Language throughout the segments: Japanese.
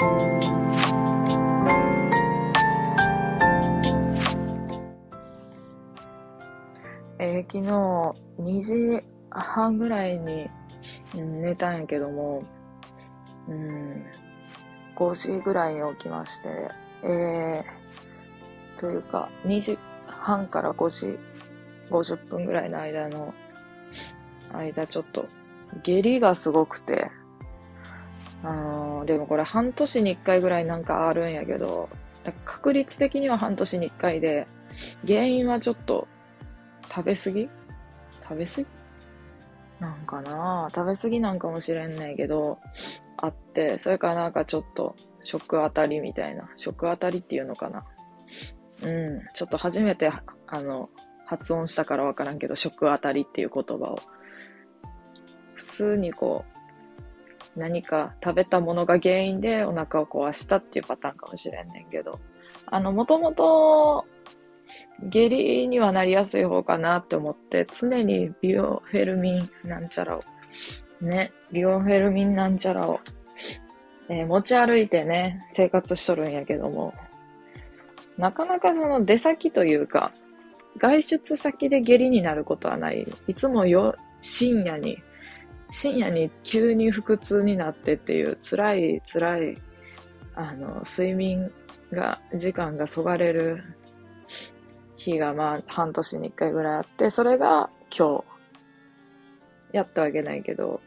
えー、昨日2時半ぐらいに、寝たんやけども、うん、5時ぐらいに起きまして、えー、というか、2時半から5時50分ぐらいの間の、間ちょっと、下痢がすごくて、あのー、でもこれ半年に1回ぐらいなんかあるんやけど、確率的には半年に1回で、原因はちょっと食べ過ぎ？食べ過ぎ？なんかな？食べ過ぎなんかもしれんないけど、あって、それからなんかちょっと食当たりみたいな、食当たりっていうのかな？うん、ちょっと初めて、あの、発音したからわからんけど、食当たりっていう言葉を。普通にこう、何か食べたものが原因でお腹を壊したっていうパターンかもしれんねんけど、あの、もともと下痢にはなりやすい方かなって思って、常にビオフェルミンなんちゃらを、ね、ビオフェルミンなんちゃらを、えー、持ち歩いてね、生活しとるんやけども、なかなかその出先というか、外出先で下痢になることはない。いつもよ、深夜に、深夜に急に腹痛になってっていう辛い辛い、あの、睡眠が、時間がそがれる日がまあ半年に一回ぐらいあって、それが今日、やったわけないけど、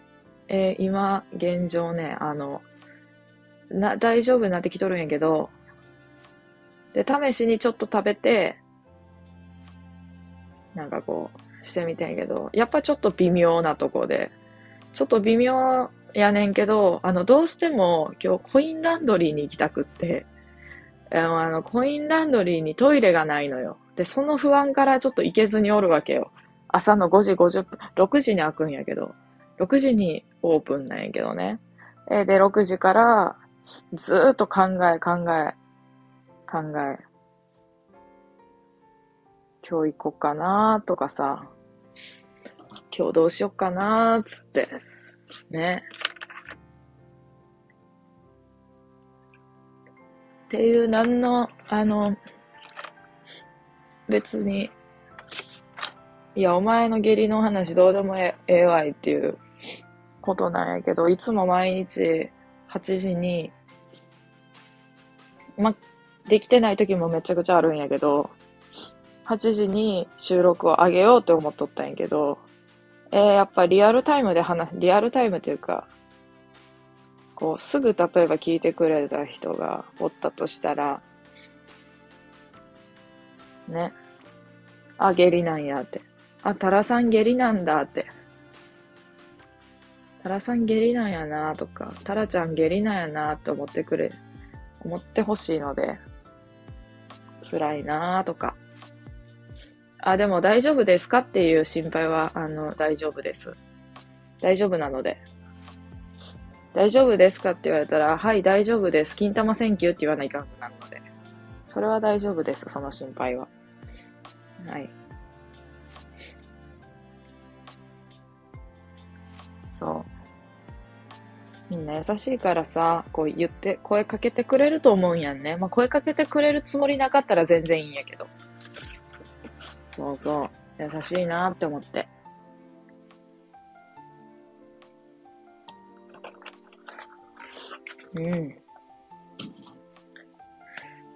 えー、今、現状ね、あの、な、大丈夫になってきとるんやけど、で、試しにちょっと食べて、なんかこう、してみたんけど、やっぱちょっと微妙なとこで、ちょっと微妙やねんけど、あの、どうしても今日コインランドリーに行きたくって、あの、コインランドリーにトイレがないのよ。で、その不安からちょっと行けずにおるわけよ。朝の5時50分、6時に開くんやけど、6時にオープンなんやけどね。で、6時からずーっと考え、考え、考え。今日行こっかなとかさ、今日どうしよっかなーっつって、ね。っていう、なんの、あの、別に、いや、お前の下痢の話どうでもええわいっていうことなんやけど、いつも毎日8時に、ま、できてない時もめちゃくちゃあるんやけど、8時に収録を上げようって思っとったんやけど、えー、やっぱリアルタイムで話す、リアルタイムというか、こう、すぐ例えば聞いてくれた人がおったとしたら、ね。あ、下痢なんやって。あ、タラさん下痢なんだって。タラさん下痢なんやなとか、タラちゃん下痢なんやなって思ってくれ、思ってほしいので、辛いなとか。あ、でも大丈夫ですかっていう心配は、あの、大丈夫です。大丈夫なので。大丈夫ですかって言われたら、はい、大丈夫です。金玉センキューって言わないかんくなるので。それは大丈夫です、その心配は。はい。そう。みんな優しいからさ、こう言って、声かけてくれると思うんやんね。まあ、声かけてくれるつもりなかったら全然いいんやけど。そうそう。優しいなって思って。うん。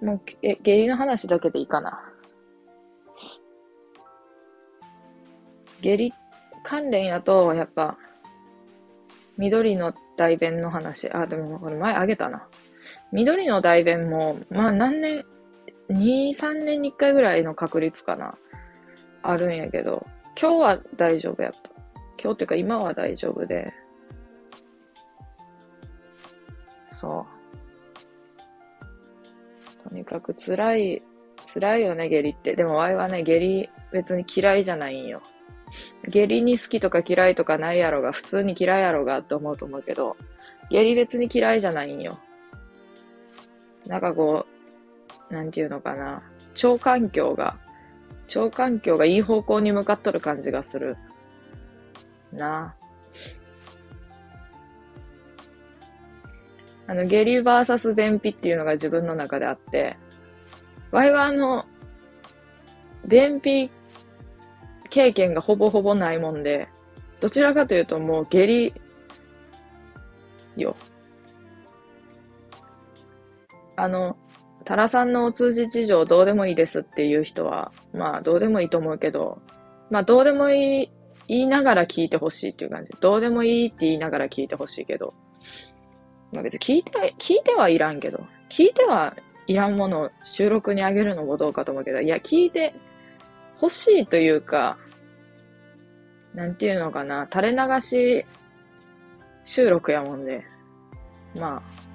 もう、え、下痢の話だけでいいかな？下痢関連やと、やっぱ、緑の大便の話。あ、でもこれ前あげたな。緑の大便も、まあ何年、2、3年に1回ぐらいの確率かな。あるんやけど、今日は大丈夫やった。今日っていうか今は大丈夫で。そう。とにかく辛い、辛いよね、下痢って。でも、ワイはね、下痢別に嫌いじゃないんよ。下痢に好きとか嫌いとかないやろが、普通に嫌いやろがって思うと思うけど、下痢別に嫌いじゃないんよ。なんかこう、なんていうのかな。腸環境が、腸環境がいい方向に向かっとる感じがする。なああの、下痢バーサス便秘っていうのが自分の中であって、ワイはあの、便秘経験がほぼほぼないもんで、どちらかというともう下痢よ。あの、タラさんのお通じ事情どうでもいいですっていう人は、まあどうでもいいと思うけど、まあどうでもいい、言いながら聞いてほしいっていう感じ。どうでもいいって言いながら聞いてほしいけど、まあ別に聞いて、聞いてはいらんけど、聞いてはいらんものを収録にあげるのもどうかと思うけど、いや、聞いて欲しいというか、なんていうのかな、垂れ流し収録やもんで、まあ、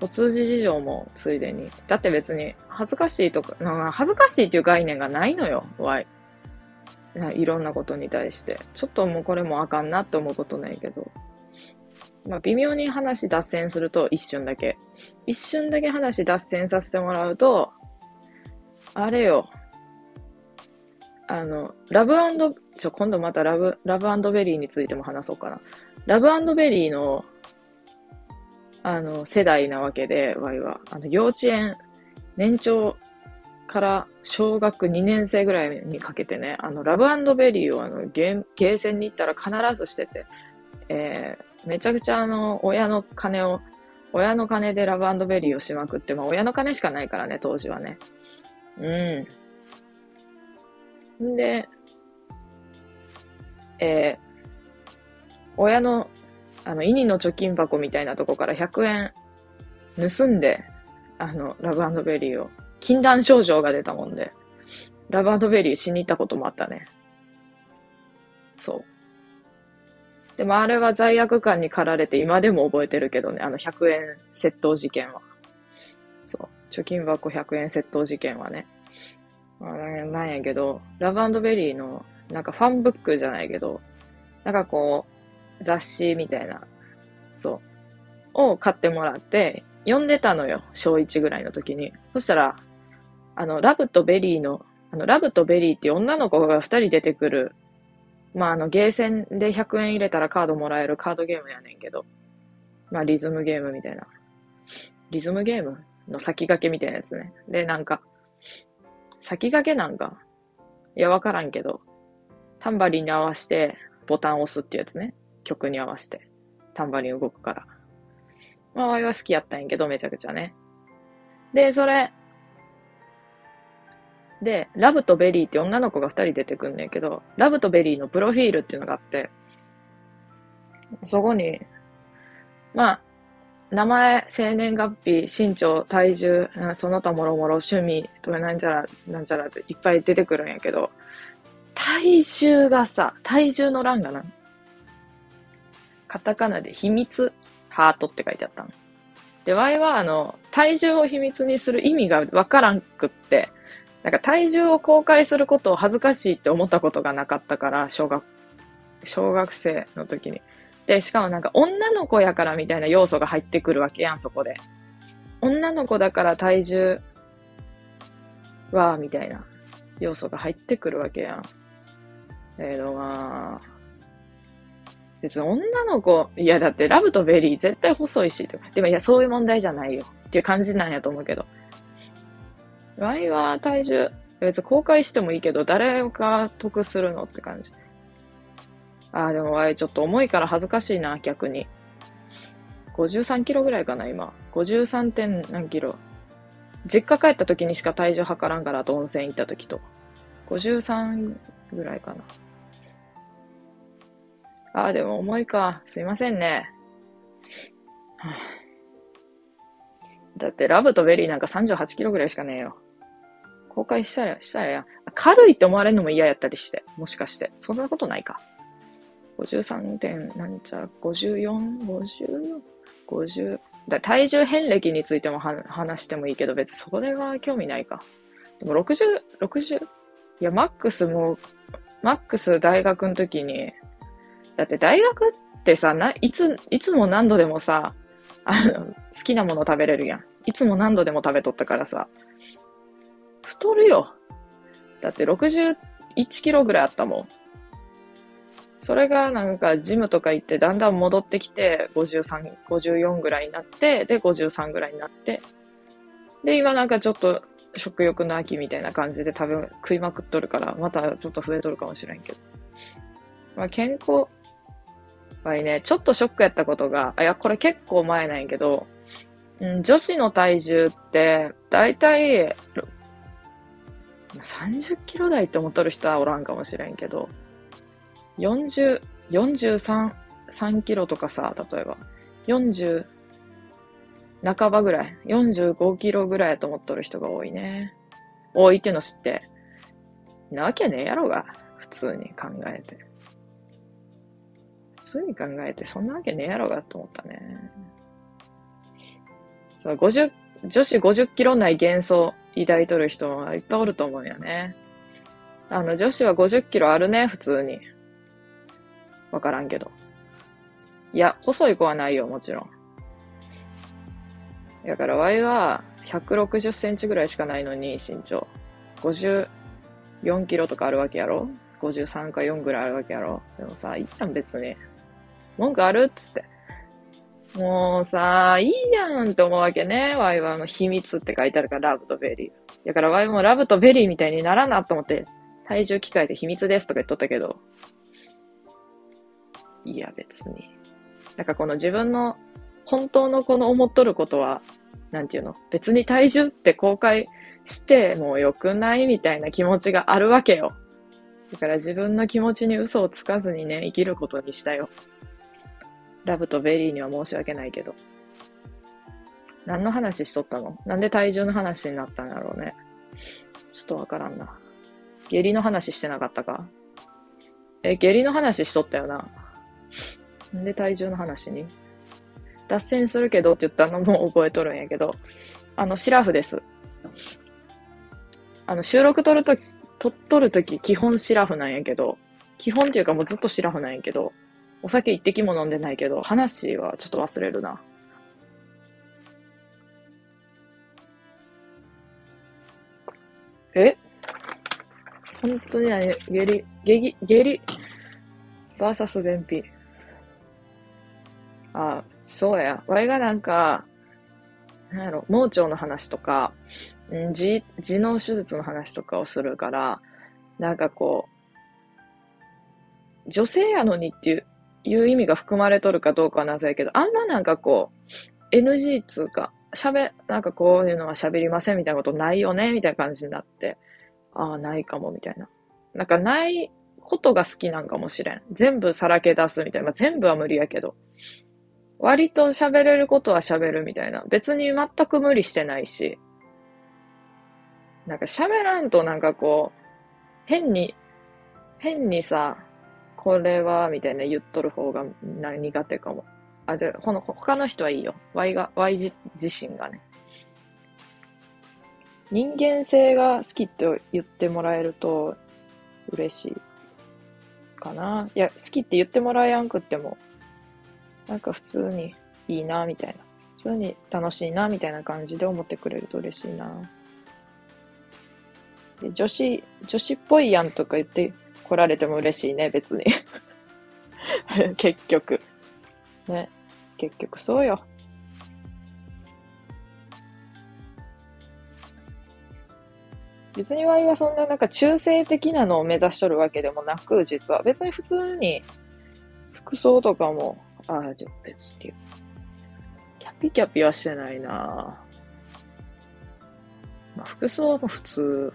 お通じ事情もついでに。だって別に恥ずかしいとか、恥ずかしいっていう概念がないのよ、ワイ。いろんなことに対して。ちょっともうこれもあかんなって思うことないけど。まあ微妙に話脱線すると一瞬だけ。一瞬だけ話脱線させてもらうと、あれよ。あの、ラブちょ、今度またラブ、ラブベリーについても話そうかな。ラブベリーの、あの、世代なわけで、ワイは。あの、幼稚園、年長から小学2年生ぐらいにかけてね、あの、ラブベリーをあの、ゲー、ゲーセンに行ったら必ずしてて、えー、めちゃくちゃあの、親の金を、親の金でラブベリーをしまくって、まあ親の金しかないからね、当時はね。うん。んで、えー、親の、あの、イニの貯金箱みたいなとこから100円盗んで、あの、ラブベリーを、禁断症状が出たもんで、ラブベリーしに行ったこともあったね。そう。でもあれは罪悪感に駆られて今でも覚えてるけどね、あの100円窃盗事件は。そう。貯金箱100円窃盗事件はね。まあなんやけど、ラブベリーの、なんかファンブックじゃないけど、なんかこう、雑誌みたいな、そう、を買ってもらって、読んでたのよ、小1ぐらいの時に。そしたら、あの、ラブとベリーの、あの、ラブとベリーっていう女の子が2人出てくる、まあ、あの、ゲーセンで100円入れたらカードもらえるカードゲームやねんけど、まあ、リズムゲームみたいな。リズムゲームの先駆けみたいなやつね。で、なんか、先駆けなんか。いや、わからんけど。タンバリンに合わせて、ボタンを押すってやつね。曲に合わせて。タンバリン動くから。まあ、わいは好きやったんやけど、めちゃくちゃね。で、それ、で、ラブとベリーって女の子が二人出てくんねんけど、ラブとベリーのプロフィールっていうのがあって、そこに、まあ、名前、生年月日、身長、体重、その他もろもろ趣味とかなんちゃら、なんちゃらっていっぱい出てくるんやけど、体重がさ、体重の欄がな、カタカナで秘密、ハートって書いてあったの。で、ワイはあの、体重を秘密にする意味がわからんくって、なんか体重を公開することを恥ずかしいって思ったことがなかったから、小学、小学生の時に。で、しかもなんか女の子やからみたいな要素が入ってくるわけやん、そこで。女の子だから体重は、みたいな要素が入ってくるわけやん。えーと、まあ、別に女の子、いやだってラブとベリー絶対細いし、とかでもいやそういう問題じゃないよっていう感じなんやと思うけど。ワイは体重、別に公開してもいいけど、誰が得するのって感じ。ああ、でも、あれちょっと重いから恥ずかしいな、逆に。53キロぐらいかな、今。53. 点何キロ。実家帰った時にしか体重測らんから、あと温泉行った時と。53ぐらいかな。ああ、でも重いか。すいませんね。はあ、だって、ラブとベリーなんか38キロぐらいしかねえよ。公開したら、したらや。軽いって思われるのも嫌やったりして。もしかして。そんなことないか。53点、なんちゃ、54、50、50。だ体重遍歴についても話してもいいけど、別にそれは興味ないか。でも60、60? いや、マックスも、マックス大学の時に、だって大学ってさ、な、いつ、いつも何度でもさ、あの、好きなもの食べれるやん。いつも何度でも食べとったからさ、太るよ。だって61キロぐらいあったもん。それがなんかジムとか行ってだんだん戻ってきて、53、54ぐらいになって、で、53ぐらいになって、で、今なんかちょっと食欲の秋みたいな感じで食べ、食いまくっとるから、またちょっと増えとるかもしれんけど。まあ、健康はね、ちょっとショックやったことが、いや、これ結構前なんやけど、うん、女子の体重って、だいたい、30キロ台って思っとる人はおらんかもしれんけど、40、43、3キロとかさ、例えば、40、半ばぐらい、45キロぐらいと思っとる人が多いね。多いっていうの知って。なわけねえやろが、普通に考えて。普通に考えて、そんなわけねえやろがと思ったね。そう、50、女子50キロ内幻想抱いとる人はいっぱいおると思うよね。あの、女子は50キロあるね、普通に。わからんけど。いや、細い子はないよ、もちろん。だから、ワイは160センチぐらいしかないのに、身長。54キロとかあるわけやろ ?53 か4ぐらいあるわけやろ？でもさ、いいやん、別に。文句あるっつって。もうさ、いいやんって思うわけね。ワイはの秘密って書いてあるから、ラブとベリー。だからワイもラブとベリーみたいにならなと思って、体重機械で秘密ですとか言っとったけど、いや別に。なんかこの自分の本当のこの思っとることは、なんていうの？別に体重って公開してもよくないみたいな気持ちがあるわけよ。だから自分の気持ちに嘘をつかずにね、生きることにしたよ。ラブとベリーには申し訳ないけど。何の話しとったの？なんで体重の話になったんだろうね。ちょっとわからんな。下痢の話してなかったか？え、下痢の話しとったよな？なんで体重の話に？脱線するけどって言ったのも覚えとるんやけど、あの、シラフです。あの、収録撮るとき、撮っとるとき、基本シラフなんやけど、基本っていうかもうずっとシラフなんやけど、お酒一滴も飲んでないけど、話はちょっと忘れるな。え？本当に何下痢、下痢、下痢、バーサス便秘。あ、そうや。わいがなんか、なんやろ、盲腸の話とか、ん痔、痔脳手術の話とかをするから、なんかこう、女性やのにっていういう意味が含まれとるかどうかは謎やけど、あんまなんかこう、NG つうか、喋、なんかこういうのは喋りませんみたいなことないよねみたいな感じになって、ああ、ないかもみたいな。なんかないことが好きなんかもしれん。全部さらけ出すみたいな。まあ、全部は無理やけど。割と喋れることは喋るみたいな。別に全く無理してないし。なんか喋らんとなんかこう、変に、変にさ、これは、みたいな言っとる方が苦手かも。あ、で、この、他の人はいいよ。Y が、Y 自身がね。人間性が好きって言ってもらえると嬉しいかな。いや、好きって言ってもらえやんくっても、なんか普通にいいな、みたいな。普通に楽しいな、みたいな感じで思ってくれると嬉しいな。で女子、女子っぽいやんとか言って来られても嬉しいね、別に。結局。ね。結局そうよ。別にワイはそんななんか中性的なのを目指しとるわけでもなく、実は別に普通に服装とかも、ああ、じゃ別に。キャピキャピはしてないなまあ服装も普通。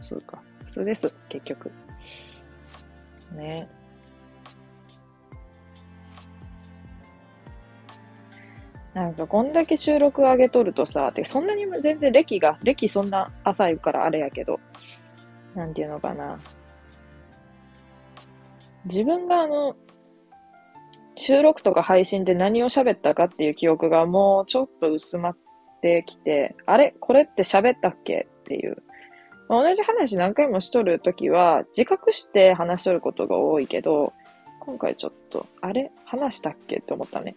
普通か。普通です、結局。ね。なんかこんだけ収録上げとるとさ、てそんなに全然歴が、歴そんな浅いからあれやけど、なんていうのかな。自分があの、収録とか配信で何を喋ったかっていう記憶がもうちょっと薄まってきて、あれ？これって喋ったっけ？っていう。同じ話何回もしとるときは、自覚して話しとることが多いけど、今回ちょっと、あれ？話したっけって思ったね。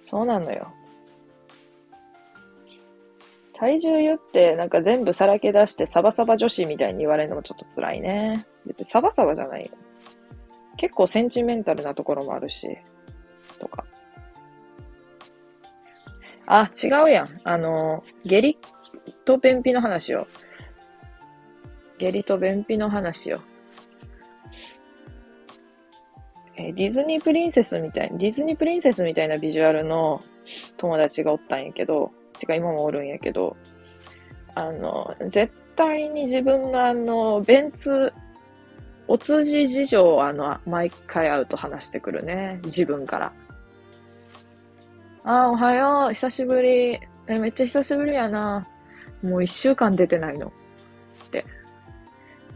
そうなのよ。体重言って、なんか全部さらけ出してサバサバ女子みたいに言われるのもちょっと辛いね。別にサバサバじゃないよ。結構センチメンタルなところもあるし、とか。あ、違うやん。あの、下痢と便秘の話を。下痢と便秘の話を。えディズニープリンセスみたい、ディズニープリンセスみたいなビジュアルの友達がおったんやけど、てか今もおるんやけど、あの、絶対に自分のあの、便通、お通じ事情をあの、毎回会うと話してくるね。自分から。あ、おはよう。久しぶり。え、めっちゃ久しぶりやな。もう一週間出てないの。って。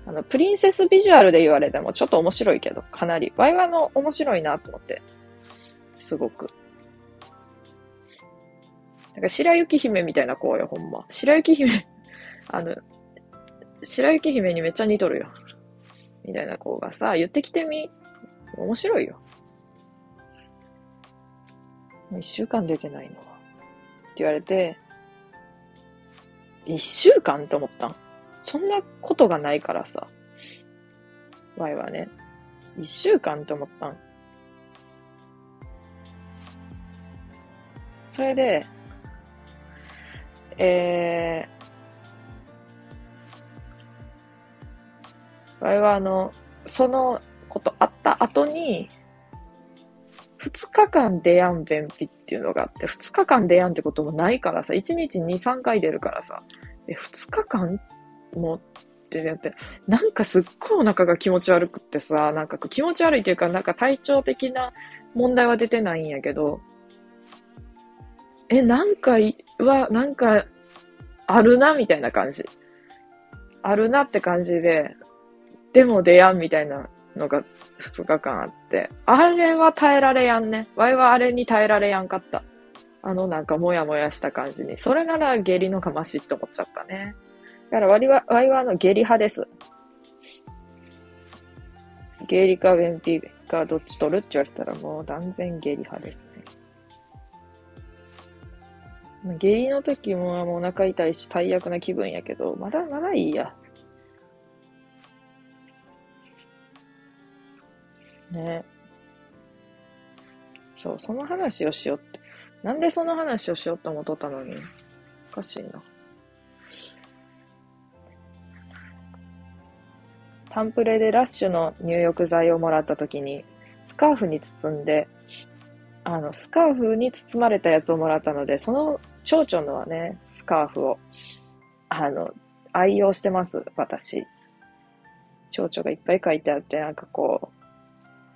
あの、プリンセスビジュアルで言われてもちょっと面白いけど、かなり。ワイワイの面白いなと思って。すごく。なんか白雪姫みたいな子よ、ほんま。白雪姫 あの、白雪姫にめっちゃ似とるよ。みたいな子がさ、言ってきてみ。面白いよ。もう一週間出てないの。って言われて、一週間って思ったんそんなことがないからさ。ワイはね、一週間って思ったん。それで、えー、ワイはあの、そのことあった後に、2日間出やん便秘っていうのがあって、2日間出やんってこともないからさ、1日2、3回出るからさ、え、2日間？もってやって、なんかすっごいお腹が気持ち悪くってさ、なんか気持ち悪いっていうか、なんか体調的な問題は出てないんやけど、え、なんかは、なんか、あるな、みたいな感じ。あるなって感じで、でも出やんみたいなのが2日間あって、あれは耐えられやんね。ワイはあれに耐えられやんかった。あのなんかもやもやした感じに。それなら下痢のかましって思っちゃったね。だからワイは、ワイはあの下痢派です。下痢か便秘かどっち取るって言われたらもう断然下痢派ですね。下痢の時ももうお腹痛いし最悪な気分やけど、まだまだいいや。ね。そう、その話をしようって。なんでその話をしようと思っとったのに。おかしいな。タンプレでラッシュの入浴剤をもらった時に、スカーフに包んで、あの、スカーフに包まれたやつをもらったので、その蝶々のはね、スカーフを、あの、愛用してます、私。蝶々がいっぱい書いてあって、なんかこ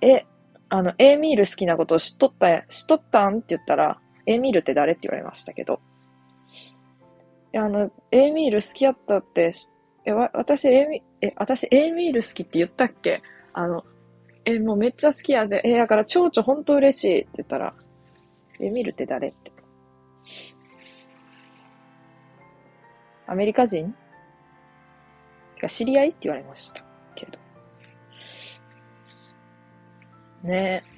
う、え、あの、エーミール好きなことを知っとった、知っとったん？って言ったら、エーミールって誰？って言われましたけど。あの、エーミール好きやったって、え、わ、私、エーミ、え、私、エーミール好きって言ったっけ？あの、え、もうめっちゃ好きやで、え、やから蝶々ほんと嬉しいって言ったら、エーミールって誰って。アメリカ人？知り合い？って言われました。けど。ねえ